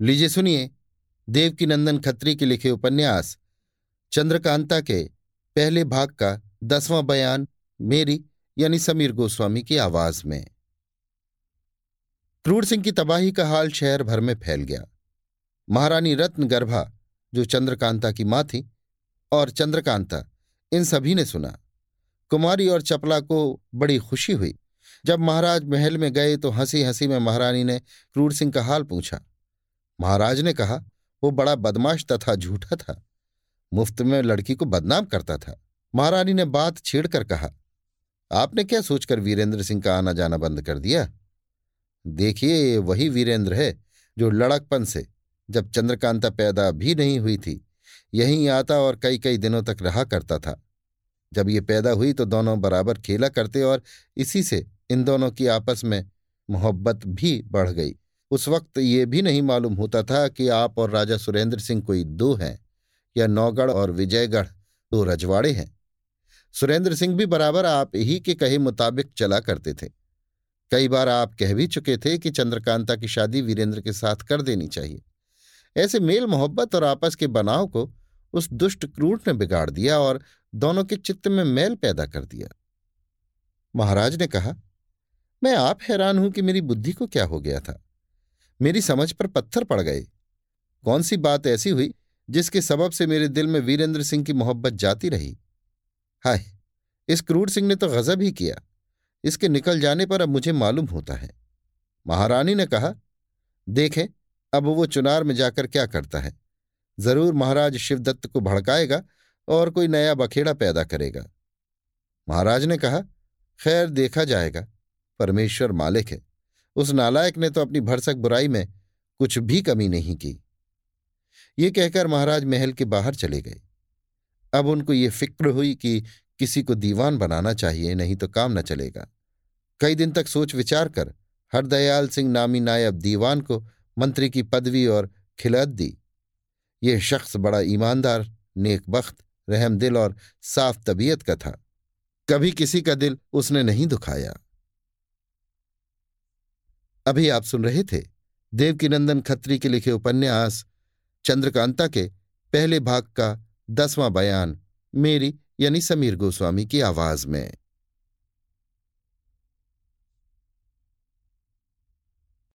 लीजिए सुनिए, देवकीनंदन खत्री के लिखे उपन्यास, चंद्रकांता के पहले भाग का दसवां बयान मेरी यानी समीर गोस्वामी की आवाज़ में। क्रूर सिंह की तबाही का हाल शहर भर में फैल गया। महारानी रत्न गर्भा जो चंद्रकांता की माँ थी, और चंद्रकांता, इन सभी ने सुना। कुमारी और चपला को बड़ी खुशी हुई। जब महाराज महल में गए तो हँसी हँसी में महारानी ने क्रूर सिंह का हाल पूछा। महाराज ने कहा, वो बड़ा बदमाश तथा झूठा था। मुफ़्त में लड़की को बदनाम करता था। महारानी ने बात छेड़कर कहा, आपने क्या सोचकर वीरेंद्र सिंह का आना जाना बंद कर दिया? देखिए वही वीरेंद्र है जो लड़कपन से, जब चंद्रकांता पैदा भी नहीं हुई थी, यहीं आता और कई कई दिनों तक रहा करता था। जब ये पैदा हुई तो दोनों बराबर खेला करते और इसी से इन दोनों की आपस में मोहब्बत भी बढ़ गई। उस वक्त ये भी नहीं मालूम होता था कि आप और राजा सुरेंद्र सिंह कोई दो हैं या नौगढ़ और विजयगढ़ दो रजवाड़े हैं। सुरेंद्र सिंह भी बराबर आप ही के कहे मुताबिक चला करते थे। कई बार आप कह भी चुके थे कि चंद्रकांता की शादी वीरेंद्र के साथ कर देनी चाहिए। ऐसे मेल मोहब्बत और आपस के बनाव को उस दुष्ट क्रूर ने बिगाड़ दिया और दोनों के चित्त में मैल पैदा कर दिया। महाराज ने कहा, मैं आप हैरान हूँ कि मेरी बुद्धि को क्या हो गया था। मेरी समझ पर पत्थर पड़ गए। कौन सी बात ऐसी हुई जिसके सबब से मेरे दिल में वीरेंद्र सिंह की मोहब्बत जाती रही? हाय, इस क्रूर सिंह ने तो गजब ही किया। इसके निकल जाने पर अब मुझे मालूम होता है। महारानी ने कहा, देखें, अब वो चुनार में जाकर क्या करता है? ज़रूर महाराज शिवदत्त को भड़काएगा और कोई नया बखेड़ा पैदा करेगा। महाराज ने कहा, खैर, देखा जाएगा। परमेश्वर मालिक है। उस नालायक ने तो अपनी भरसक बुराई में कुछ भी कमी नहीं की। ये कहकर महाराज महल के बाहर चले गए। अब उनको ये फ़िक्र हुई कि किसी को दीवान बनाना चाहिए, नहीं तो काम न चलेगा। कई दिन तक सोच विचार कर हरदयाल सिंह नामी नायब दीवान को मंत्री की पदवी और खिलत दी। ये शख्स बड़ा ईमानदार, नेकबख्त रहम दिल और साफ़ तबीयत का था। कभी किसी का दिल उसने नहीं दुखाया। अभी आप सुन रहे थे देवकीनंदन खत्री के लिखे उपन्यास चंद्रकांता के पहले भाग का दसवां बयान, मेरी यानी समीर गोस्वामी की आवाज़ में।